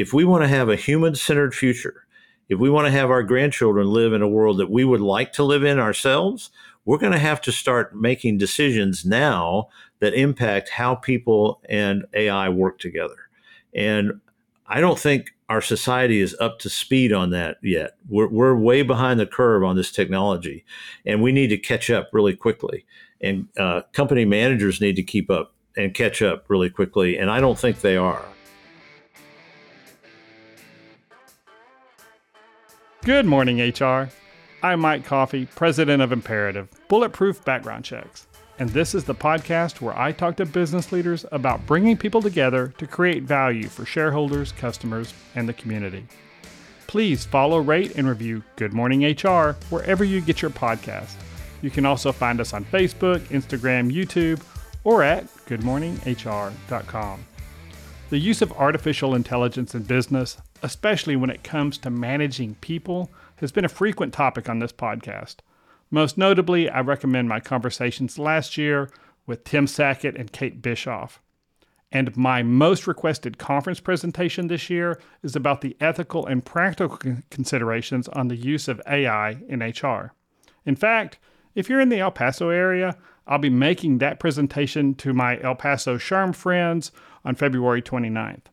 if we want to have a human centered future, if we want to have our grandchildren live in a world that we would like to live in ourselves, we're going to have to start making decisions now that impact how people and AI work together. And I don't think our society is up to speed on that yet. We're, we're way behind the curve on this technology, and we need to catch up really quickly. And uh, company managers need to keep up and catch up really quickly, and I don't think they are. Good morning, HR. I'm Mike Coffey, president of Imperative, Bulletproof Background Checks and this is the podcast where I talk to business leaders about bringing people together to create value for shareholders, customers, and the community. Please follow, rate, and review Good Morning HR wherever you get your podcast. You can also find us on Facebook, Instagram, YouTube, or at goodmorninghr.com. The use of artificial intelligence in business, especially when it comes to managing people, has been a frequent topic on this podcast. Most notably, I recommend my conversations last year with Tim Sackett and Kate Bischoff. And my most requested conference presentation this year is about the ethical and practical considerations on the use of AI in HR. In fact, if you're in the El Paso area, I'll be making that presentation to my El Paso SHRM friends on February 29th.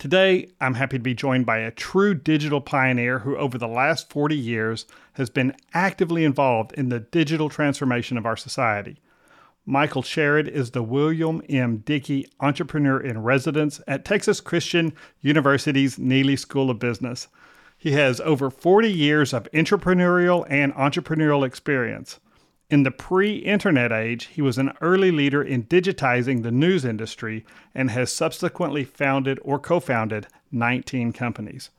Today, I'm happy to be joined by a true digital pioneer who, over the last 40 years, has been actively involved in the digital transformation of our society. Michael Sherrod is the William M. Dickey Entrepreneur in Residence at Texas Christian University's Neeley School of Business. He has over 40 years of entrepreneurial and entrepreneurial experience. In the pre internet age, he was an early leader in digitizing the news industry and has subsequently founded or co founded 19 companies.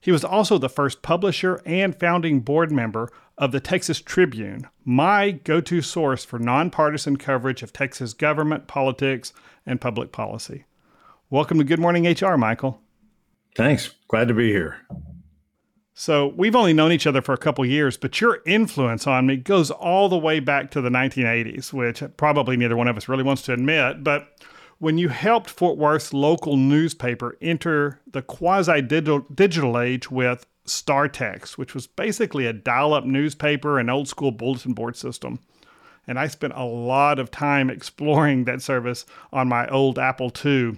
He was also the first publisher and founding board member of the Texas Tribune, my go to source for nonpartisan coverage of Texas government, politics, and public policy. Welcome to Good Morning HR, Michael. Thanks. Glad to be here. So we've only known each other for a couple years, but your influence on me goes all the way back to the 1980s, which probably neither one of us really wants to admit. But when you helped Fort Worth's local newspaper enter the quasi digital age with StarText, which was basically a dial up newspaper and old school bulletin board system. And I spent a lot of time exploring that service on my old Apple II.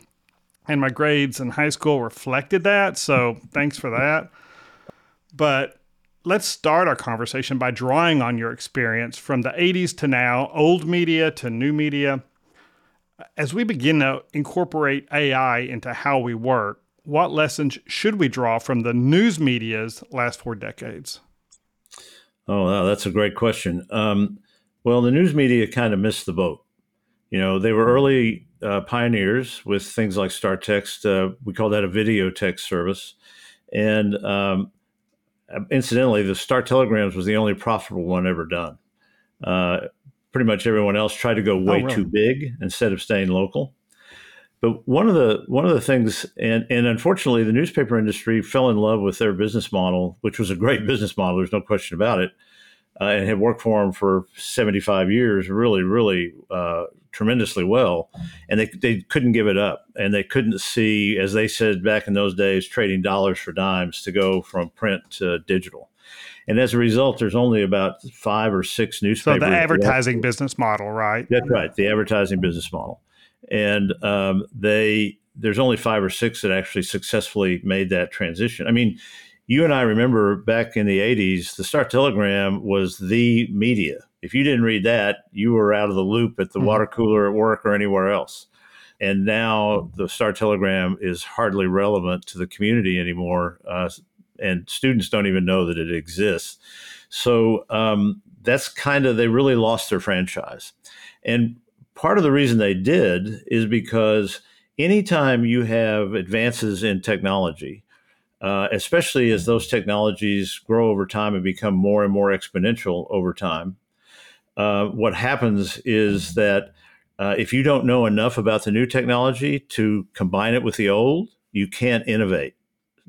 And my grades in high school reflected that. So thanks for that. But let's start our conversation by drawing on your experience from the 80s to now, old media to new media. As we begin to incorporate AI into how we work, what lessons should we draw from the news media's last four decades? Oh, wow, that's a great question. Um, well, the news media kind of missed the boat. You know, they were early uh, pioneers with things like StarText. Uh, we call that a videotex service. And um, um, incidentally, the Star Telegrams was the only profitable one ever done. Uh, pretty much everyone else tried to go oh, way oh, really? too big instead of staying local. But one of the one of the things, and and unfortunately, the newspaper industry fell in love with their business model, which was a great business model. There's no question about it, uh, and had worked for them for 75 years. Really, really uh, tremendously well, and they they couldn't give it up, and they couldn't see, as they said back in those days, trading dollars for dimes to go from print to digital. And as a result, there's only about five or six newspapers. So the advertising business model, right? That's right, the advertising business model, and um, they there's only five or six that actually successfully made that transition. I mean, you and I remember back in the 80s, the Star Telegram was the media if you didn't read that, you were out of the loop at the mm-hmm. water cooler at work or anywhere else. And now the Star Telegram is hardly relevant to the community anymore, uh, and students don't even know that it exists. So um, that's kind of they really lost their franchise, and part of the reason they did is because anytime you have advances in technology, uh, especially as those technologies grow over time and become more and more exponential over time, uh, what happens is that uh, if you don't know enough about the new technology to combine it with the old, you can't innovate.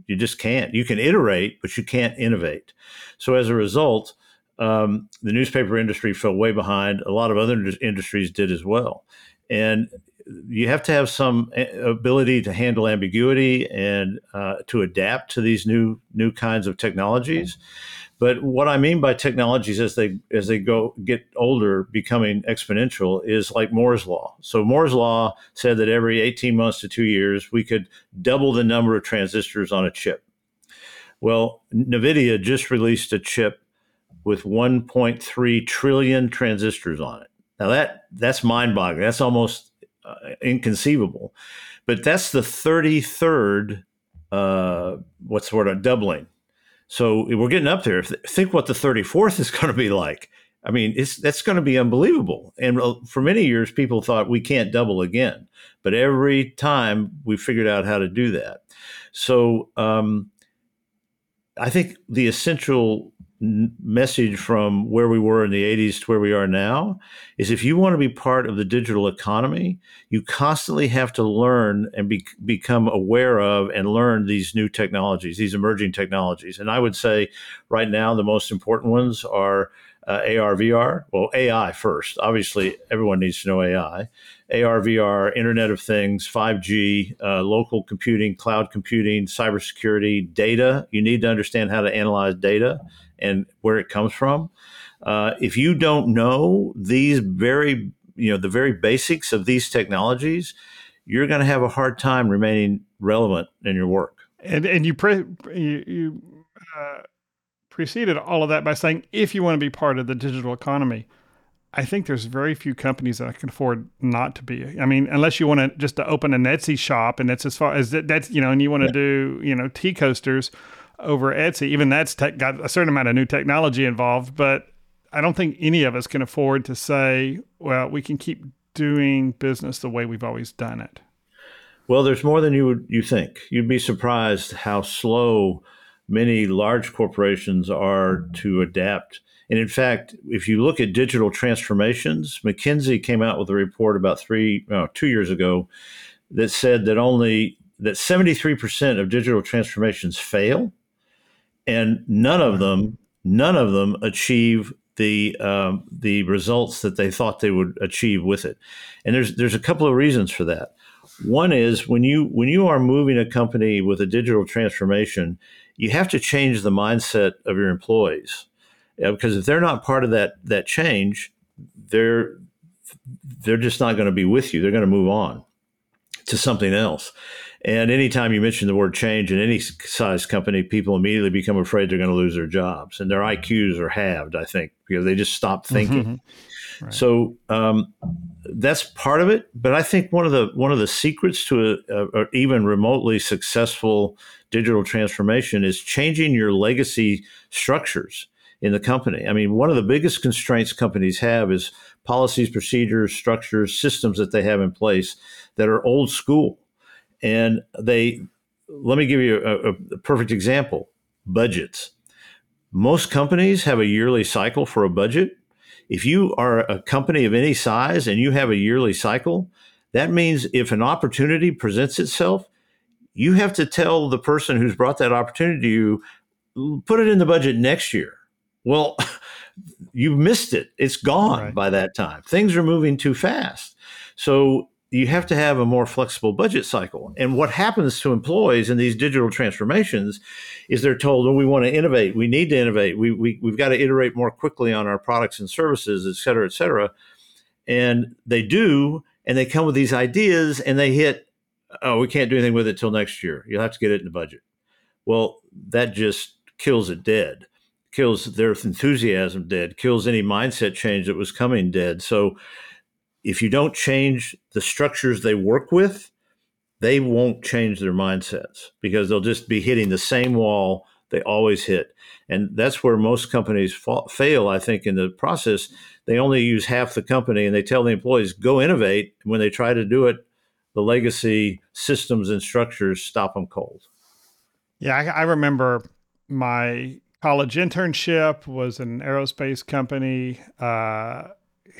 You just can't. You can iterate, but you can't innovate. So as a result, um, the newspaper industry fell way behind. A lot of other industries did as well. And you have to have some ability to handle ambiguity and uh, to adapt to these new new kinds of technologies. But what I mean by technologies as they as they go get older, becoming exponential, is like Moore's law. So Moore's law said that every 18 months to two years, we could double the number of transistors on a chip. Well, NVIDIA just released a chip with 1.3 trillion transistors on it. Now that that's mind-boggling. That's almost uh, inconceivable. But that's the 33rd uh, what's the word? A doubling. So we're getting up there. Think what the 34th is going to be like. I mean, it's that's going to be unbelievable. And uh, for many years, people thought we can't double again. But every time we figured out how to do that. So um, I think the essential message from where we were in the 80s to where we are now is if you want to be part of the digital economy, you constantly have to learn and be, become aware of and learn these new technologies, these emerging technologies. And I would say right now, the most important ones are uh, AR, VR. Well, AI first. Obviously, everyone needs to know AI. AR, VR, Internet of Things, 5G, uh, local computing, cloud computing, cybersecurity, data. You need to understand how to analyze data and where it comes from. Uh, if you don't know these very, you know, the very basics of these technologies, you're going to have a hard time remaining relevant in your work. And and you pre- you, you uh, preceded all of that by saying if you want to be part of the digital economy. I think there's very few companies that I can afford not to be. I mean, unless you want to just to open an Etsy shop, and that's as far as that, that's you know, and you want to yeah. do you know tea coasters over Etsy. Even that's tech, got a certain amount of new technology involved, but I don't think any of us can afford to say, well, we can keep doing business the way we've always done it. Well, there's more than you would you think. You'd be surprised how slow many large corporations are to adapt. And in fact, if you look at digital transformations, McKinsey came out with a report about three, two years ago that said that only that 73% of digital transformations fail and none of them, none of them achieve the um, the results that they thought they would achieve with it. And there's there's a couple of reasons for that. One is when you when you are moving a company with a digital transformation, you have to change the mindset of your employees because if they're not part of that that change, they're they're just not going to be with you. They're going to move on to something else. And anytime you mention the word change in any size company, people immediately become afraid they're going to lose their jobs, and their IQs are halved. I think because they just stop thinking. Mm-hmm. Right. So um, that's part of it. But I think one of the one of the secrets to a, a, a even remotely successful digital transformation is changing your legacy structures in the company. I mean, one of the biggest constraints companies have is policies, procedures, structures, systems that they have in place that are old school and they let me give you a, a perfect example budgets. Most companies have a yearly cycle for a budget. If you are a company of any size and you have a yearly cycle, that means if an opportunity presents itself, you have to tell the person who's brought that opportunity to you, put it in the budget next year. Well, you missed it. It's gone right. by that time. Things are moving too fast. So you have to have a more flexible budget cycle. And what happens to employees in these digital transformations is they're told, oh, we want to innovate. We need to innovate. We, we, we've got to iterate more quickly on our products and services, et cetera, et cetera. And they do, and they come with these ideas and they hit, oh, we can't do anything with it till next year. You'll have to get it in the budget. Well, that just kills it dead, kills their enthusiasm dead, kills any mindset change that was coming dead. So, if you don't change the structures they work with, they won't change their mindsets because they'll just be hitting the same wall they always hit. And that's where most companies fa- fail, I think, in the process. They only use half the company and they tell the employees, go innovate. When they try to do it, the legacy systems and structures stop them cold. Yeah, I, I remember my college internship was an aerospace company. Uh,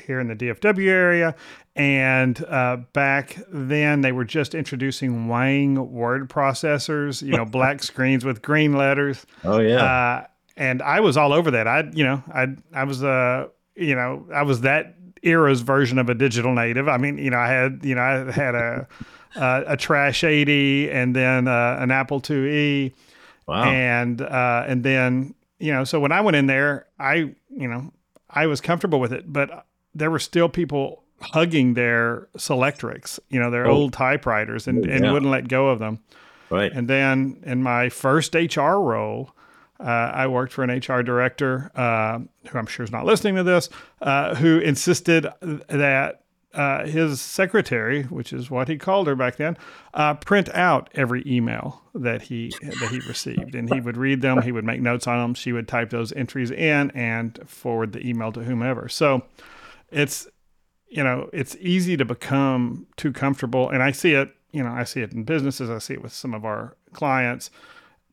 here in the DFW area. And uh, back then, they were just introducing Wang word processors, you know, black screens with green letters. Oh, yeah. Uh, and I was all over that. I, you know, I, I was, uh, you know, I was that era's version of a digital native. I mean, you know, I had you know I had a uh, a Trash 80 and then uh, an Apple IIe. Wow. And uh, and then you know, so when I went in there, I you know I was comfortable with it, but there were still people hugging their Selectrics, you know, their oh. old typewriters, and, and wouldn't let go of them. Right. And then in my first HR role, uh, I worked for an HR director uh, who I'm sure is not listening to this, uh, who insisted that uh, his secretary, which is what he called her back then, uh, print out every email that he that he received, and he would read them. He would make notes on them. She would type those entries in and forward the email to whomever. So it's you know it's easy to become too comfortable, and I see it. You know, I see it in businesses. I see it with some of our clients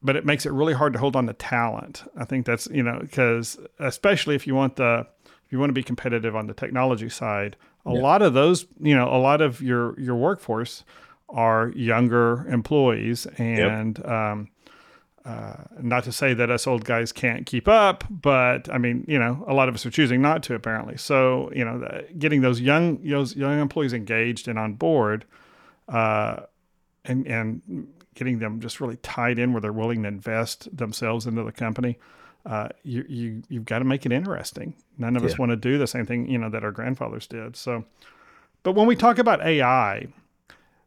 but it makes it really hard to hold on to talent. I think that's you know because especially if you want the if you want to be competitive on the technology side, a yeah. lot of those you know a lot of your your workforce are younger employees and. Yep. Um, uh, not to say that us old guys can't keep up, but I mean, you know, a lot of us are choosing not to apparently. So, you know, the, getting those young those young employees engaged and on board, uh, and and getting them just really tied in where they're willing to invest themselves into the company. Uh, you you you've got to make it interesting. None of yeah. us want to do the same thing you know that our grandfathers did. So, but when we talk about AI,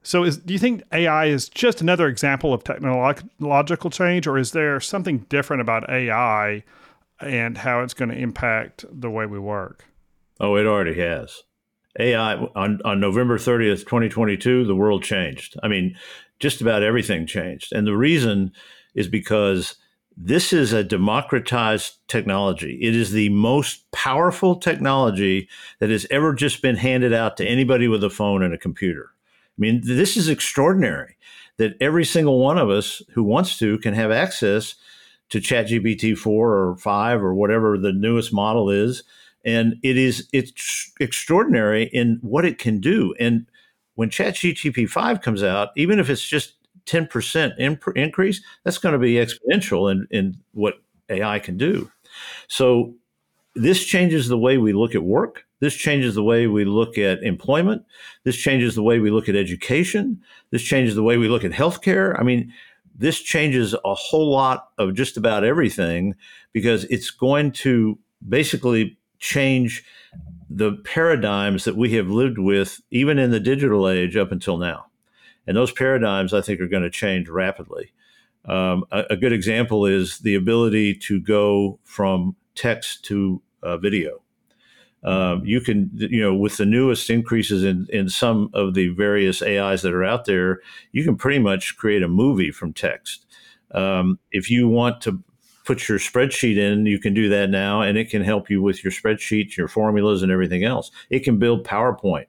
so is do you think AI is just another example of technological change, or is there something different about AI and how it's going to impact the way we work? Oh, it already has. AI on, on November 30th, 2022, the world changed. I mean, just about everything changed. And the reason is because this is a democratized technology. It is the most powerful technology that has ever just been handed out to anybody with a phone and a computer. I mean, this is extraordinary that every single one of us who wants to can have access to ChatGPT 4 or 5 or whatever the newest model is. And it is it's extraordinary in what it can do. And when ChatGPT 5 comes out, even if it's just 10% imp- increase, that's going to be exponential in, in what AI can do. So this changes the way we look at work. This changes the way we look at employment. This changes the way we look at education. This changes the way we look at healthcare. I mean, this changes a whole lot of just about everything because it's going to basically change the paradigms that we have lived with, even in the digital age up until now. And those paradigms, I think, are going to change rapidly. Um, a, a, good example is the ability to go from text to uh, video. Um, you can, you know, with the newest increases in, in some of the various AIs that are out there, you can pretty much create a movie from text. Um, if you want to put your spreadsheet in, you can do that now, and it can help you with your spreadsheets, your formulas, and everything else. It can build PowerPoint.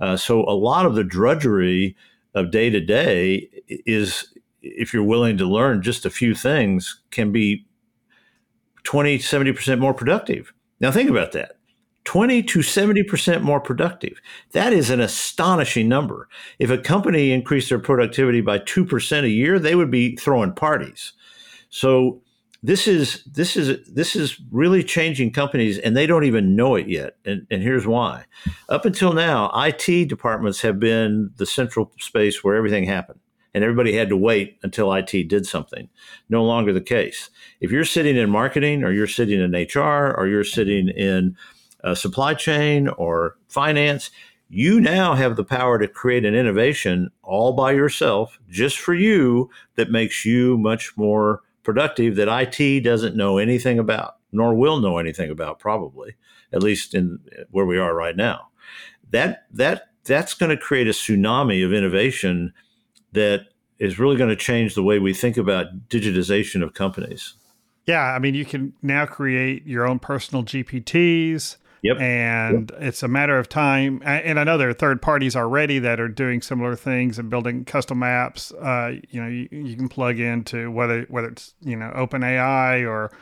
Uh, so a lot of the drudgery of day to day is, if you're willing to learn just a few things, can be 20, 70% more productive. Now think about that. 20 to 70% more productive. That is an astonishing number. If a company increased their productivity by 2% a year, they would be throwing parties. So this is this is this is really changing companies and they don't even know it yet and, and here's why. Up until now it departments have been the central space where everything happened and everybody had to wait until it did something. No longer the case. If you're sitting in marketing or you're sitting in hr or you're sitting in supply chain or finance you now have the power to create an innovation all by yourself just for you that makes you much more productive that IT doesn't know anything about, nor will know anything about, probably, at least in where we are right now. That that that's going to create a tsunami of innovation that is really going to change the way we think about digitization of companies. Yeah, I mean, you can now create your own personal GPTs. Yep. And yep. it's a matter of time. And I know there are third parties already that are doing similar things and building custom apps. Uh, you know, you, you, can plug into whether whether it's you know OpenAI or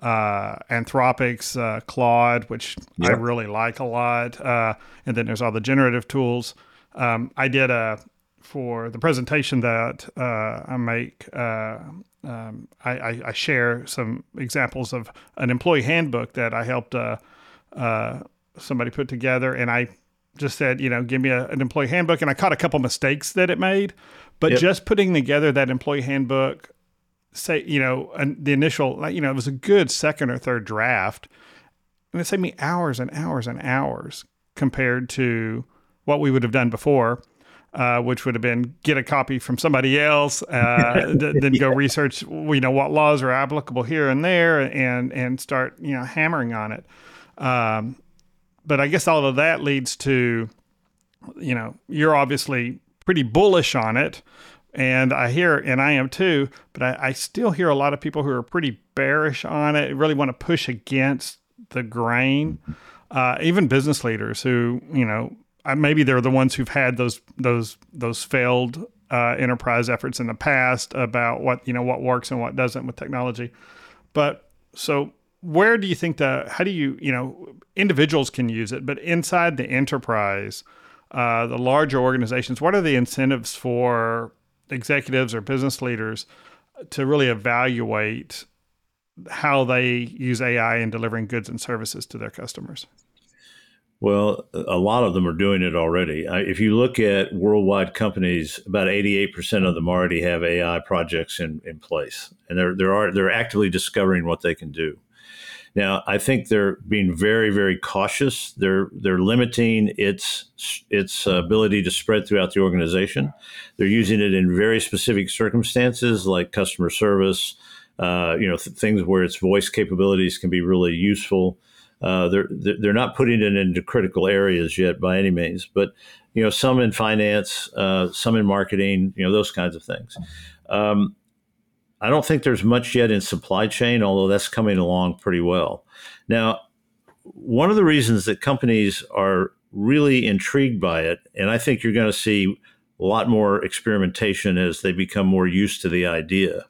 uh, Anthropic's uh, Claude, which yep. I really like a lot. Uh, and then there's all the generative tools. Um, I did a for the presentation that uh, I make. Uh, um, I, I, share some examples of an employee handbook that I helped uh, somebody put together, and I just said, you know, give me a, an employee handbook, and I caught a couple mistakes that it made, but yep. just putting together that employee handbook, say, you know, the initial, you know, it was a good second or third draft, and it saved me hours and hours and hours compared to what we would have done before. Uh, which would have been get a copy from somebody else, uh, then go research, you know, what laws are applicable here and there, and and start, you know, hammering on it. Um, but I guess all of that leads to, you know, you're obviously pretty bullish on it. And I hear, and I am too, but I, I still hear a lot of people who are pretty bearish on it, really want to push against the grain. Uh, even business leaders who, you know, maybe they're the ones who've had those those those failed uh, enterprise efforts in the past about what you know what works and what doesn't with technology. But so where do you think the how do you you know individuals can use it, but inside the enterprise, uh, the larger organizations, what are the incentives for executives or business leaders to really evaluate how they use AI in delivering goods and services to their customers? Well, a lot of them are doing it already. If you look at worldwide companies, about 88% of them already have AI projects in, in place, and they're they're they're actively discovering what they can do. Now, I think they're being very, very cautious. They're they're limiting its its ability to spread throughout the organization. They're using it in very specific circumstances, like customer service. Uh, you know, th- things where its voice capabilities can be really useful. Uh, they're they're not putting it into critical areas yet by any means, but you know, some in finance, uh, some in marketing, you know, those kinds of things. Um, I don't think there's much yet in supply chain, although that's coming along pretty well. Now, one of the reasons that companies are really intrigued by it, and I think you're going to see a lot more experimentation as they become more used to the idea,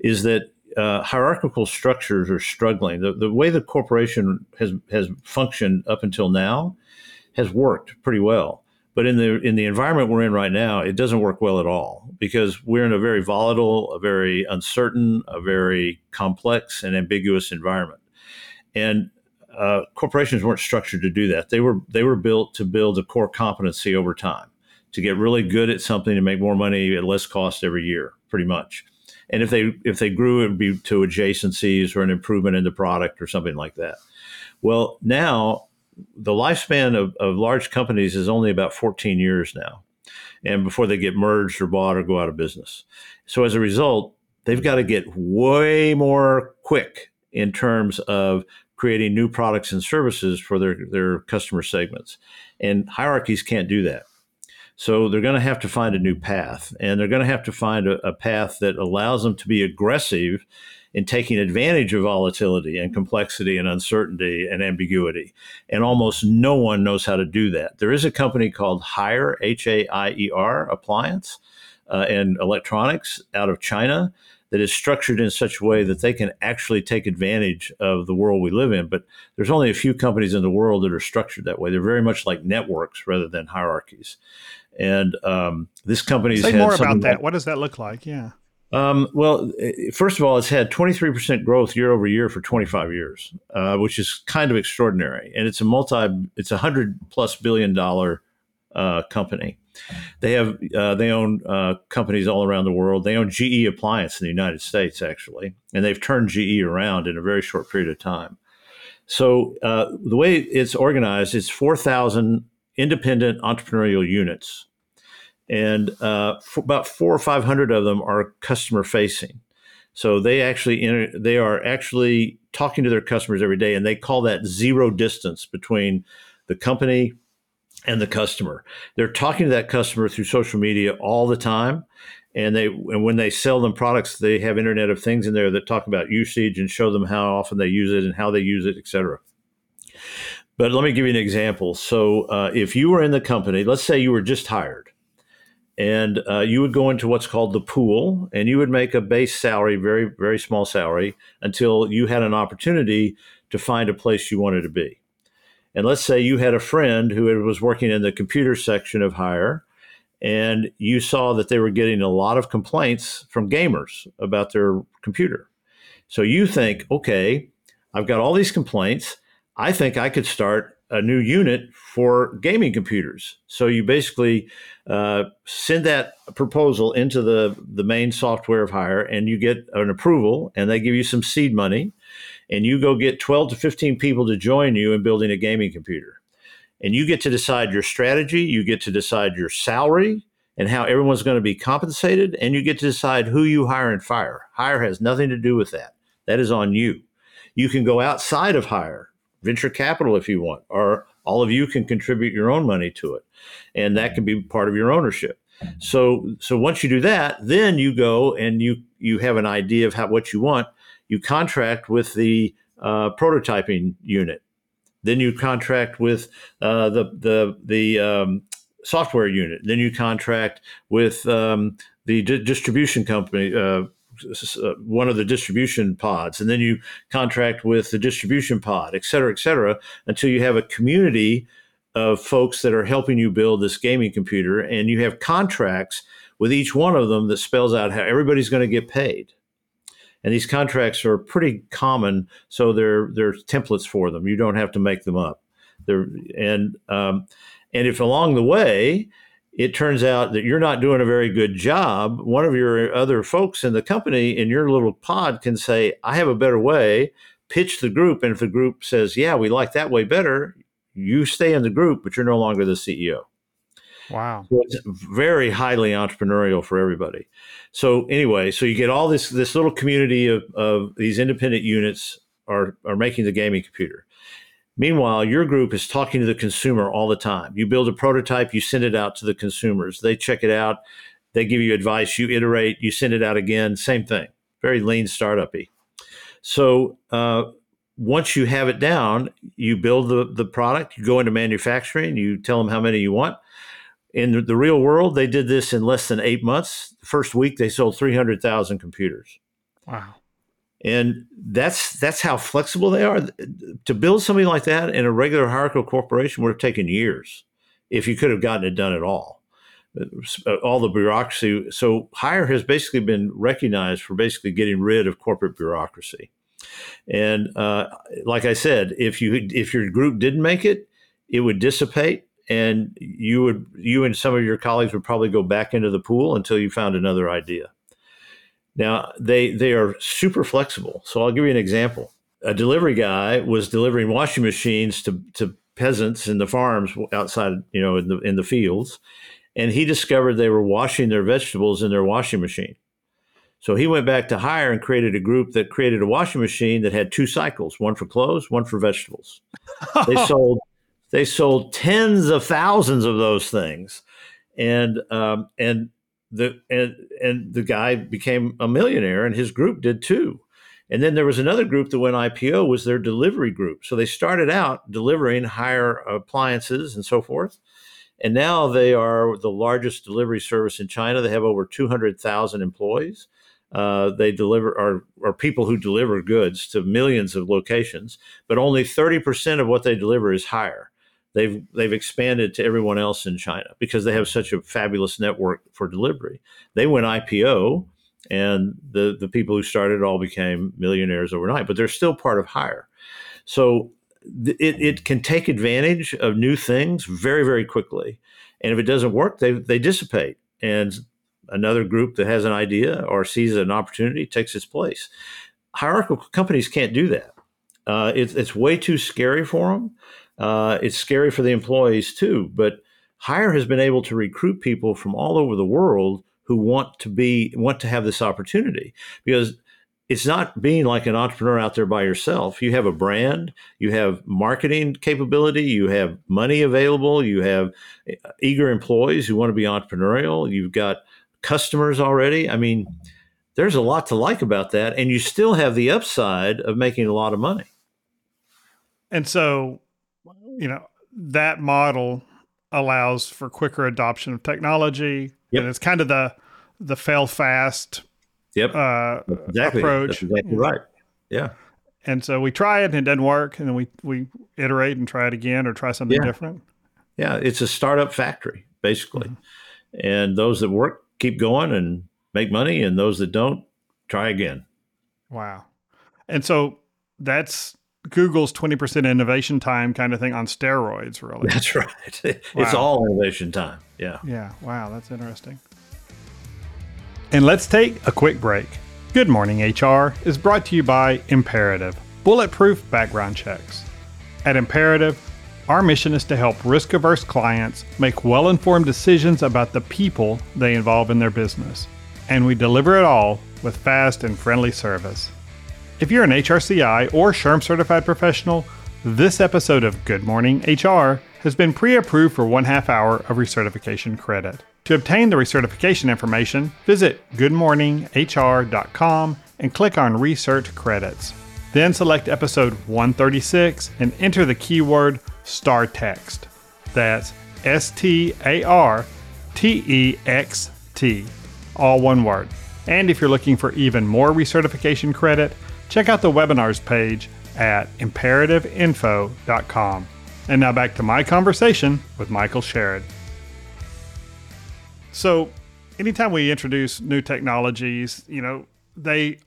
is that uh, hierarchical structures are struggling. The, the way the corporation has has functioned up until now has worked pretty well. But in the in the environment we're in right now, it doesn't work well at all because we're in a very volatile, a very uncertain, a very complex and ambiguous environment. And uh, corporations weren't structured to do that. They were they were built to build a core competency over time, to get really good at something to make more money at less cost every year, pretty much. And if they if they grew, it would be to adjacencies or an improvement in the product or something like that. Well, now the lifespan of, of large companies is only about 14 years now, and before they get merged or bought or go out of business. So as a result, they've got to get way more quick in terms of creating new products and services for their, their customer segments. And hierarchies can't do that. So they're going to have to find a new path, and they're going to have to find a, a path that allows them to be aggressive in taking advantage of volatility and complexity and uncertainty and ambiguity. And almost no one knows how to do that. There is a company called Haier, H A I E R, Appliance uh, and Electronics out of China that is structured in such a way that they can actually take advantage of the world we live in. But there's only a few companies in the world that are structured that way. They're very much like networks rather than hierarchies. And um, this company say more about that. Like, what does that look like? Yeah. Um, well, first of all, it's had 23% growth year over year for 25 years, uh, which is kind of extraordinary. And it's a multi, it's a hundred plus billion dollar uh, company. They have uh, they own uh, companies all around the world. They own GE Appliance in the United States, actually, and they've turned GE around in a very short period of time. So uh, the way it's organized, it's 4,000 independent entrepreneurial units and uh, about four or five hundred of them are customer facing. So they actually enter, they are actually talking to their customers every day, and they call that zero distance between the company and the customer. They're talking to that customer through social media all the time, and they and when they sell them products, they have Internet of Things in there that talk about usage and show them how often they use it and how they use it, et cetera. But let me give you an example. So uh, if you were in the company, let's say you were just hired and uh, you would go into what's called the pool and you would make a base salary very very small salary until you had an opportunity to find a place you wanted to be. And let's say you had a friend who was working in the computer section of Haier and you saw that they were getting a lot of complaints from gamers about their computer. So you think okay i've got all these complaints. I think i could start a new unit for gaming computers. So you basically uh, send that proposal into the the main software of Haier, and you get an approval, and they give you some seed money, and you go get twelve to fifteen people to join you in building a gaming computer, and you get to decide your strategy, you get to decide your salary. And how everyone's going to be compensated, and you get to decide who you hire and fire. Haier has nothing to do with that. That is on you. You can go outside of Haier venture capital if you want, or all of you can contribute your own money to it, and that can be part of your ownership. So, so once you do that, then you go and you you have an idea of how what you want. You contract with the uh, prototyping unit. Then you contract with uh, the the the um, software unit. Then you contract with um, the di- distribution company, uh, uh, one of the distribution pods, and then you contract with the distribution pod, et cetera, et cetera, until you have a community of folks that are helping you build this gaming computer, and you have contracts with each one of them that spells out how everybody's going to get paid. And these contracts are pretty common, so there there's templates for them. You don't have to make them up. There and um, and if along the way it turns out that you're not doing a very good job, one of your other folks in the company in your little pod can say, I have a better way, pitch the group. And if the group says, Yeah, we like that way better, you stay in the group, but you're no longer the CEO. Wow. So it's very highly entrepreneurial for everybody. So anyway, so you get all this this little community of, of these independent units are, are making the gaming computer. Meanwhile, your group is talking to the consumer all the time. You build a prototype, you send it out to the consumers. They check it out, they give you advice, you iterate, you send it out again. Same thing. Very lean startupy. So uh, once you have it down, you build the, the product, you go into manufacturing, you tell them how many you want. In the, real world, they did this in less than eight months. First week, they sold 300,000 computers. Wow and that's that's how flexible they are. To build something like that in a regular hierarchical corporation would have taken years, if you could have gotten it done at all. Uh, all the bureaucracy. So Haier has basically been recognized for basically getting rid of corporate bureaucracy. And uh, like I said, if you if your group didn't make it, it would dissipate, and you would you and some of your colleagues would probably go back into the pool until you found another idea. Now they they are super flexible. So I'll give you an example. A delivery guy was delivering washing machines to to peasants in the farms outside, you know, in the in the fields, and he discovered they were washing their vegetables in their washing machine. So he went back to Haier and created a group that created a washing machine that had two cycles, one for clothes, one for vegetables. they sold they sold tens of thousands of those things, and um, and the and and the guy became a millionaire and his group did too. And then there was another group that went ipo was their delivery group. So they started out delivering Haier appliances and so forth. And now they are the largest delivery service in china. They have over 200000 employees. Uh, they deliver are, are people who deliver goods to millions of locations but only 30% of what they deliver is Haier they've they've expanded to everyone else in China because they have such a fabulous network for delivery. They went IPO, and the the people who started all became millionaires overnight, but they're still part of Haier. So it, it can take advantage of new things very very quickly, and if it doesn't work, they they dissipate, and another group that has an idea or sees an opportunity takes its place. Hierarchical companies can't do that. Uh, it, it's way too scary for them uh, it's scary for the employees too. But Haier has been able to recruit people from all over the world who want to be want to have this opportunity because it's not being like an entrepreneur out there by yourself. You have a brand, you have marketing capability, you have money available, you have uh, eager employees who want to be entrepreneurial, you've got customers already. I mean, there's a lot to like about that, and you still have the upside of making a lot of money. And so, you know, that model allows for quicker adoption of technology. Yep. And it's kind of the the fail fast yep. Uh, exactly. approach. That's exactly right. Yeah. And so we try it and it doesn't work, and then we we iterate and try it again or try something yeah. different. Yeah, it's a startup factory basically, mm-hmm. and those that work keep going and make money, and those that don't try again. Wow. And so that's Google's 20% innovation time kind of thing on steroids, really. That's right. It's all innovation time. Yeah. Yeah. Wow. That's interesting. And let's take a quick break. Good Morning HR is brought to you by Imperative, bulletproof background checks. At Imperative, our mission is to help risk averse clients make well informed decisions about the people they involve in their business. And we deliver it all with fast and friendly service. If you're an HRCI or SHRM certified professional, this episode of Good Morning HR has been pre approved for one half hour of recertification credit. To obtain the recertification information, visit goodmorninghr.com and click on Recert Credits. Then select episode 136 and enter the keyword STAR text. That's S T A R T E X T, all one word. And if you're looking for even more recertification credit, check out the webinars page at imperativeinfo.com. And now back to my conversation with Michael Sherrod. So, anytime we introduce new technologies, you know, they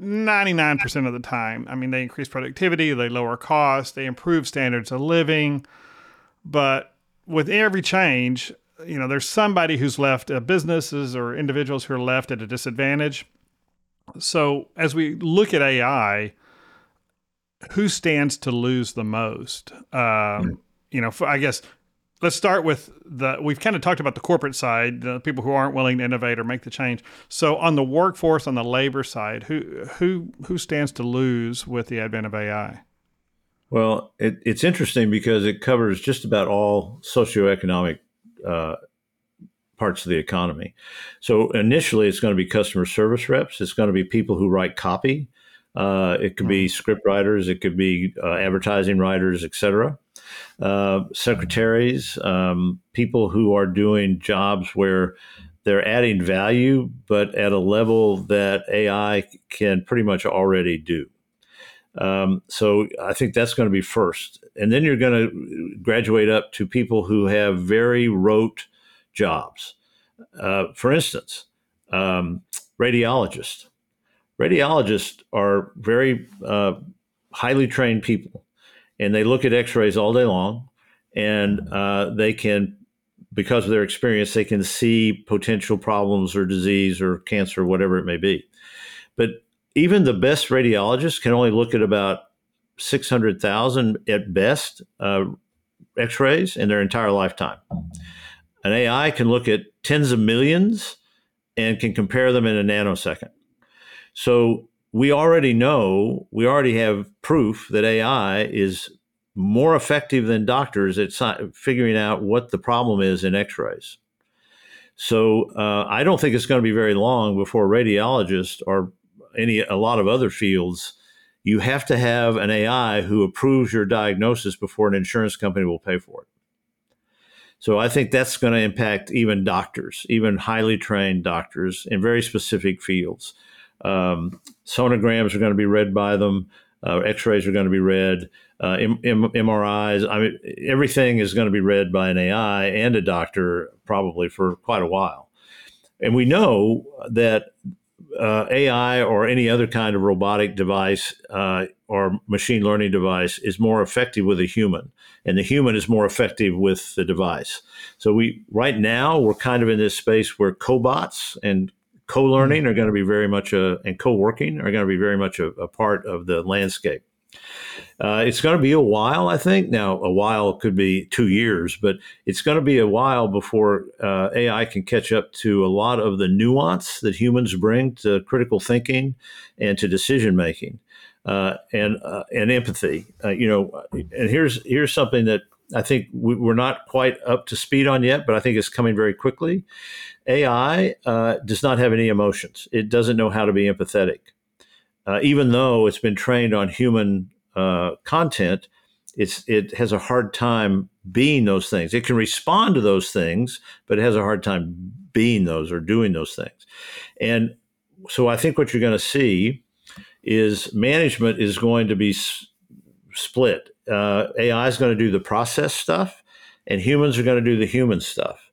99% of the time, I mean, they increase productivity, they lower costs, they improve standards of living. But with every change, you know, there's somebody who's left, uh, businesses or individuals who are left at a disadvantage. So as we look at AI, who stands to lose the most? Um, mm-hmm. You know, I guess let's start with the. We've kind of talked about the corporate side, the people who aren't willing to innovate or make the change. So on the workforce, on the labor side, who who who stands to lose with the advent of AI? Well, it, it's interesting because it covers just about all socioeconomic uh, parts of the economy. So initially, it's going to be customer service reps. It's going to be people who write copy. Uh, it could be hmm. script writers. It could be uh, advertising writers, etc. Uh, secretaries, um, people who are doing jobs where they're adding value, but at a level that AI can pretty much already do. Um, so I think that's going to be first. And then you're going to graduate up to people who have very rote jobs. Uh, for instance, um, radiologists. Radiologists are very uh, highly trained people, and they look at X-rays all day long, and uh, they can, because of their experience, they can see potential problems or disease or cancer, whatever it may be. But even the best radiologists can only look at about 600,000 at best uh, x rays in their entire lifetime. An AI can look at tens of millions and can compare them in a nanosecond. So we already know, we already have proof that AI is more effective than doctors at figuring out what the problem is in x rays. So uh, I don't think it's going to be very long before radiologists or any a lot of other fields, you have to have an AI who approves your diagnosis before an insurance company will pay for it. So I think that's going to impact even doctors, even highly trained doctors in very specific fields. Um, sonograms are going to be read by them. Uh, X-rays are going to be read. Uh, M- M- MRIs. I mean, everything is going to be read by an AI and a doctor probably for quite a while. And we know that uh, AI or any other kind of robotic device uh, or machine learning device is more effective with a human, and the human is more effective with the device. So we right now we're kind of in this space where cobots and co-learning mm-hmm. are going to be very much a and co-working are going to be very much a, a part of the landscape. Uh, it's going to be a while, I think. Now, a while could be two years, but it's going to be a while before uh, AI can catch up to a lot of the nuance that humans bring to critical thinking and to decision making uh, and uh, and empathy. Uh, you know, and here's here's something that I think we, are not quite up to speed on yet, but I think it's coming very quickly. AI uh, does not have any emotions. It doesn't know how to be empathetic. Uh, even though it's been trained on human content, it's it has a hard time being those things. It can respond to those things, but it has a hard time being those or doing those things. And so I think what you're going to see is management is going to be s- split. Uh, AI is going to do the process stuff, and humans are going to do the human stuff.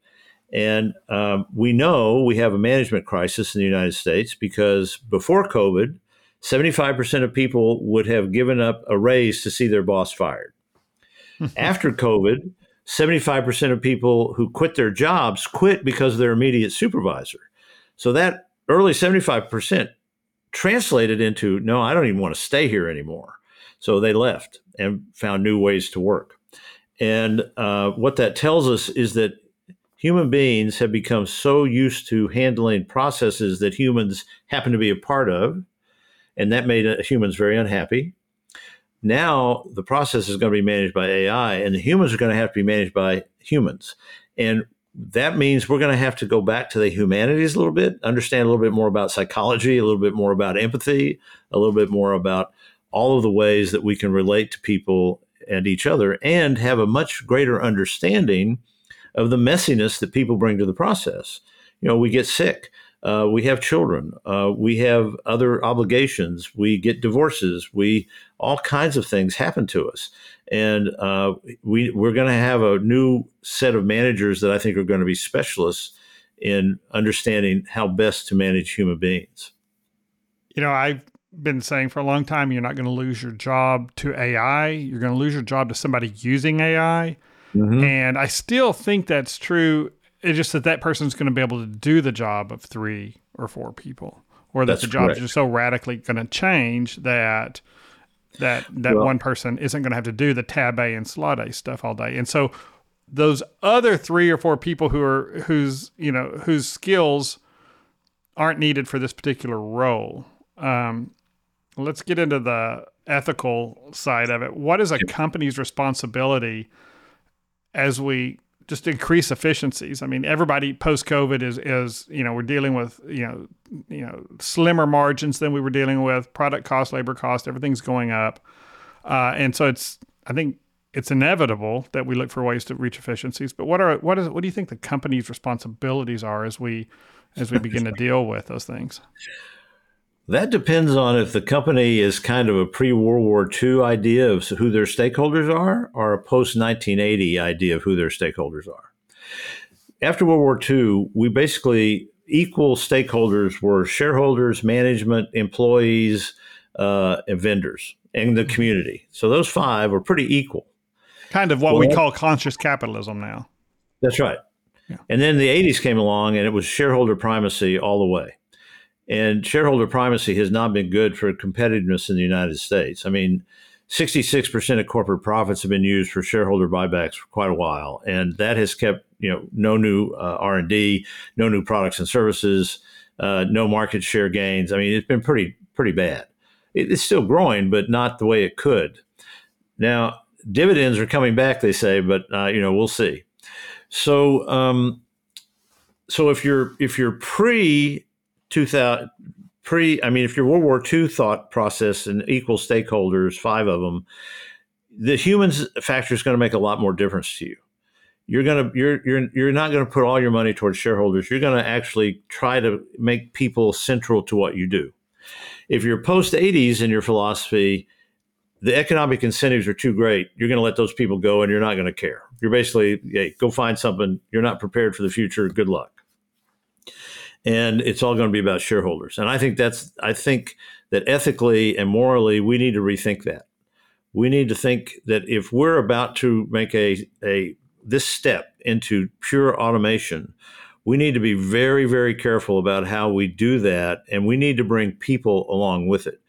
And um, we know we have a management crisis in the United States because before COVID, 75% of people would have given up a raise to see their boss fired. After COVID, 75% of people who quit their jobs quit because of their immediate supervisor. So that early 75% translated into no, I don't even want to stay here anymore. So they left and found new ways to work. And uh, what that tells us is that human beings have become so used to handling processes that humans happen to be a part of, and that made uh, humans very unhappy. Now the process is going to be managed by AI, and the humans are going to have to be managed by humans. And that means we're going to have to go back to the humanities a little bit, understand a little bit more about psychology, a little bit more about empathy, a little bit more about all of the ways that we can relate to people and each other, and have a much greater understanding of the messiness that people bring to the process. You know, we get sick. Uh, we have children. Uh, we have other obligations. We get divorces. We all kinds of things happen to us, and uh, we we're going to have a new set of managers that I think are going to be specialists in understanding how best to manage human beings. You know, I've been saying for a long time, you're not going to lose your job to AI. You're going to lose your job to somebody using AI. Mm-hmm. And I still think that's true it's just that that person's going to be able to do the job of three or four people, or that That's the job correct. is just so radically going to change that that that well, one person isn't going to have to do the tab A and slot A stuff all day. And so those other three or four people who are whose you know whose skills aren't needed for this particular role. Um, let's get into the ethical side of it. What is a company's responsibility as we just increase efficiencies. I mean, everybody post COVID is is you know we're dealing with you know you know slimmer margins than we were dealing with. Product cost, labor cost, everything's going up, uh, and so it's I think it's inevitable that we look for ways to reach efficiencies. But what are what is what do you think the company's responsibilities are as we as we begin to deal with those things? That depends on if the company is kind of a pre World War II idea of who their stakeholders are or a post 1980 idea of who their stakeholders are. After World War II, we basically equal stakeholders were shareholders, management, employees, uh, and vendors, and the community. So those five were pretty equal. Kind of what well, we call conscious capitalism now. That's right. Yeah. And then the 80s came along and it was shareholder primacy all the way. And shareholder primacy has not been good for competitiveness in the United States. I mean, 66% of corporate profits have been used for shareholder buybacks for quite a while, and that has kept you know no new uh, R&D, no new products and services, uh, no market share gains. I mean, it's been pretty pretty bad. it's still growing, but not the way it could. Now, dividends are coming back, they say, but uh, you know we'll see. So, um, so if you're if you're pre 2000 pre i mean if your world war ii thought process and equal stakeholders five of them the humans factor is going to make a lot more difference to you. You're going to you're you're you're not going to put all your money towards shareholders. You're going to actually try to make people central to what you do. If you're post 80s in your philosophy the economic incentives are too great. You're going to let those people go and you're not going to care. You're basically hey, go find something. You're not prepared for the future. Good luck and it's all going to be about shareholders. And I think that's I think that ethically and morally we need to rethink that. We need to think that if we're about to make a a this step into pure automation, we need to be very very careful about how we do that and we need to bring people along with it.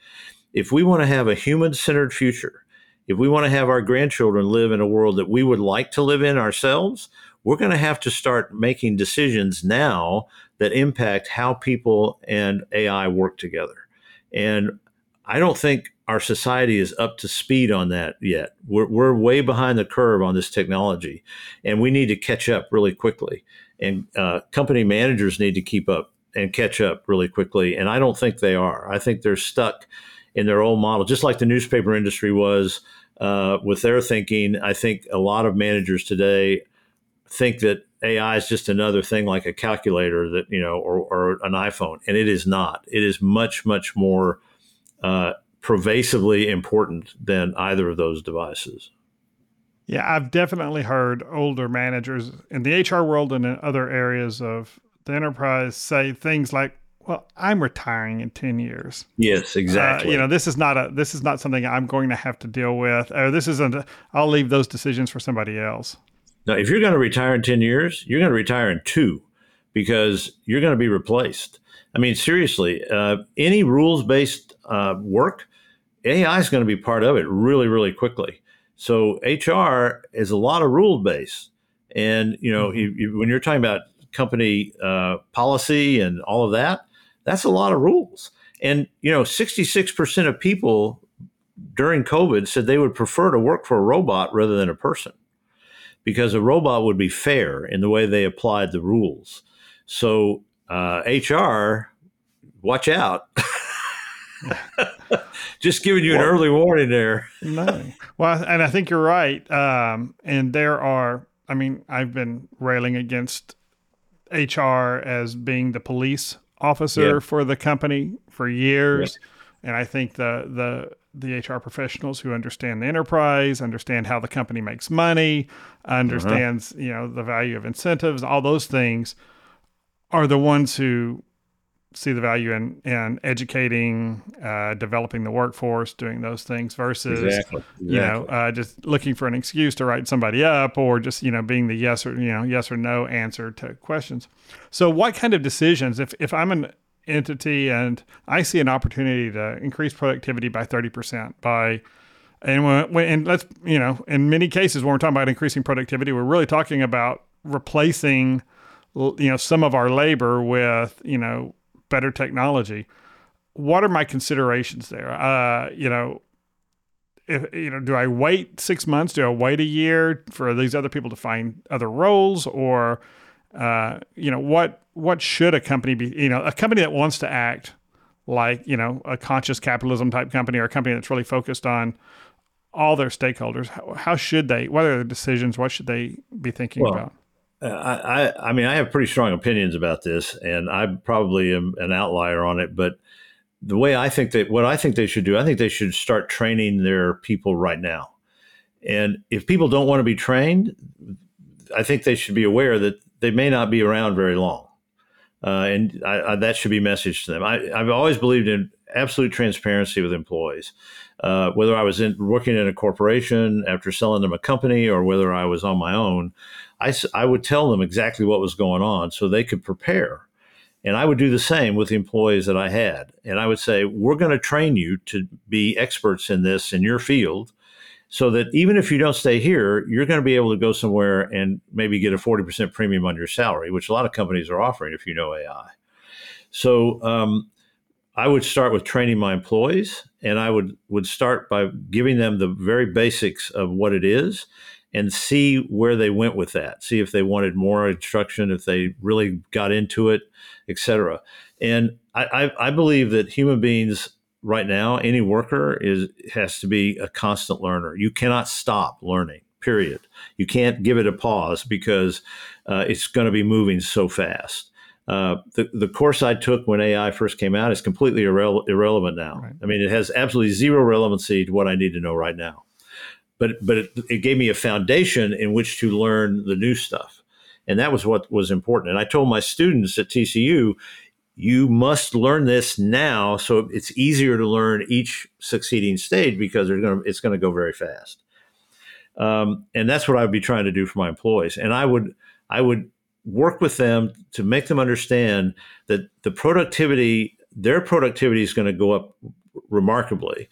If we want to have a human-centered future, if we want to have our grandchildren live in a world that we would like to live in ourselves, we're going to have to start making decisions now that impact how people and AI work together. And I don't think our society is up to speed on that yet. We're, we're way behind the curve on this technology, and we need to catch up really quickly. And uh, company managers need to keep up and catch up really quickly. And I don't think they are. I think they're stuck in their old model, just like the newspaper industry was uh, with their thinking. I think a lot of managers today think that AI is just another thing like a calculator that you know or, or an iPhone, and it is not. It is much much more uh, pervasively important than either of those devices. Yeah, I've definitely heard older managers in the HR world and in other areas of the enterprise say things like, well, I'm retiring in 10 years. Yes, exactly. Uh, you know, this is not a this is not something I'm going to have to deal with. Or this isn't a, I'll leave those decisions for somebody else. Now, if you're going to retire in 10 years, you're going to retire in 2 because you're going to be replaced. I mean, seriously, uh, any rules-based uh, work, AI is going to be part of it really, really quickly. So HR is a lot of rule-based, and you know, mm-hmm. you, you, when you're talking about company uh, policy and all of that, that's a lot of rules. And, you know, 66% of people during COVID said they would prefer to work for a robot rather than a person because a robot would be fair in the way they applied the rules. So, uh, HR, watch out. Just giving you well, an early warning there. no. Well, and I think you're right. Um, and there are, I mean, I've been railing against HR as being the police officer for the company for years, and I think the the the HR professionals who understand the enterprise, understand how the company makes money, understands uh-huh. you know the value of incentives, all those things, are the ones who see the value in in educating, uh, developing the workforce, doing those things versus exactly. Exactly. you know uh, just looking for an excuse to write somebody up or just you know being the yes or you know yes or no answer to questions. So, what kind of decisions if if I'm an entity and I see an opportunity to increase productivity by thirty percent by and when, when and let's you know in many cases when we're talking about increasing productivity, we're really talking about replacing you know some of our labor with you know better technology. What are my considerations there? Uh, you know, if, you know, do I wait six months? Do I wait a year for these other people to find other roles, or uh, you know, what what should a company be? You know, a company that wants to act like you know a conscious capitalism type company or a company that's really focused on all their stakeholders. How, how should they? What are the decisions? What should they be thinking well, about? Uh, I, I, mean, I have pretty strong opinions about this, and I probably am an outlier on it. But the way I think that what I think they should do, I think they should start training their people right now. And if people don't want to be trained, I think they should be aware that they may not be around very long. Uh, and I, I, that should be messaged to them. I, have always believed in absolute transparency with employees. Uh, whether I was in, working in a corporation after selling them a company or whether I was on my own, I, I would tell them exactly what was going on so they could prepare. And I would do the same with the employees that I had. And I would say, we're going to train you to be experts in this in your field so that even if you don't stay here, you're going to be able to go somewhere and maybe get a 40% premium on your salary, which a lot of companies are offering if you know AI. So um, I would start with training my employees, and I would would start by giving them the very basics of what it is, and see where they went with that. See if they wanted more instruction, if they really got into it, etc. And I, I, I believe that human beings right now, any worker is has to be a constant learner. You cannot stop learning. Period. You can't give it a pause because uh, it's going to be moving so fast. Uh, the, the course I took when AI first came out is completely irre- irrelevant now. Right. I mean, it has absolutely zero relevancy to what I need to know right now. But but it, it gave me a foundation in which to learn the new stuff, and that was what was important. And I told my students at TCU, you must learn this now, so it's easier to learn each succeeding stage because to, it's going to go very fast. Um, and that's what I would be trying to do for my employees. And I would I would work with them to make them understand that the productivity, their productivity is going to go up remarkably.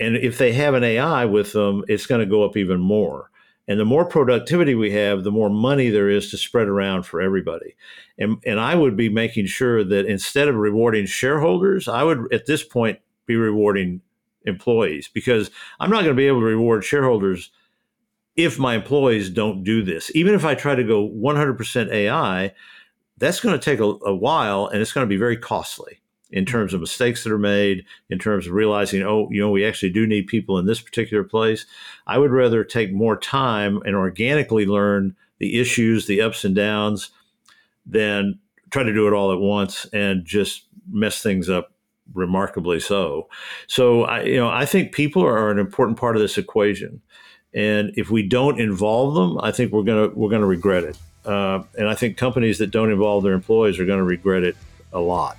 And if they have an AI with them, it's going to go up even more. And the more productivity we have, the more money there is to spread around for everybody. And, and I would be making sure that instead of rewarding shareholders, I would at this point be rewarding employees because I'm not going to be able to reward shareholders if my employees don't do this. Even if I try to go 100% AI, that's going to take a, a while and it's going to be very costly in terms of mistakes that are made, in terms of realizing, oh, you know, we actually do need people in this particular place. I would rather take more time and organically learn the issues, the ups and downs, than try to do it all at once and just mess things up remarkably so. So I, you know, I think people are an important part of this equation. And if we don't involve them, I think we're gonna we're gonna regret it. Uh, and I think companies that don't involve their employees are going to regret it a lot.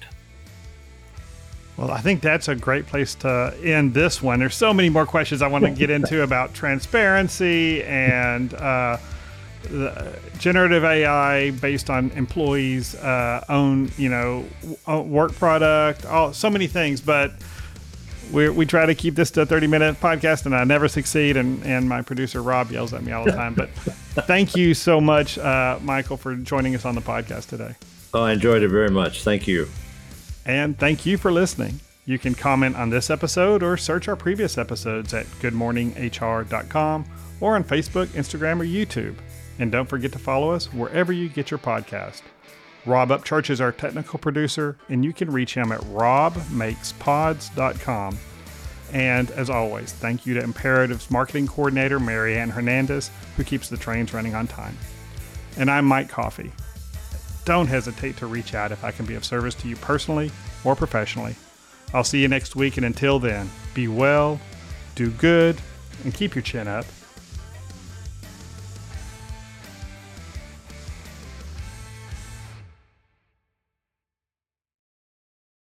Well, I think that's a great place to end this one. There's so many more questions I want to get into about transparency and uh, generative AI based on employees' uh, own, you know, work product, all so many things. But we we try to keep this to a 30 minute podcast, and I never succeed. And and my producer Rob yells at me all the time. But thank you so much, uh, Michael, for joining us on the podcast today. Oh, I enjoyed it very much. Thank you. And thank you for listening. You can comment on this episode or search our previous episodes at goodmorninghr.com or on Facebook, Instagram, or YouTube. And don't forget to follow us wherever you get your podcast. Rob Upchurch is our technical producer, and you can reach him at robmakespods.com. And as always, thank you to Imperative's marketing coordinator, Marianne Hernandez, who keeps the trains running on time. And I'm Mike Coffey don't hesitate to reach out if I can be of service to you personally or professionally. I'll see you next week, and until then, be well, do good, and keep your chin up.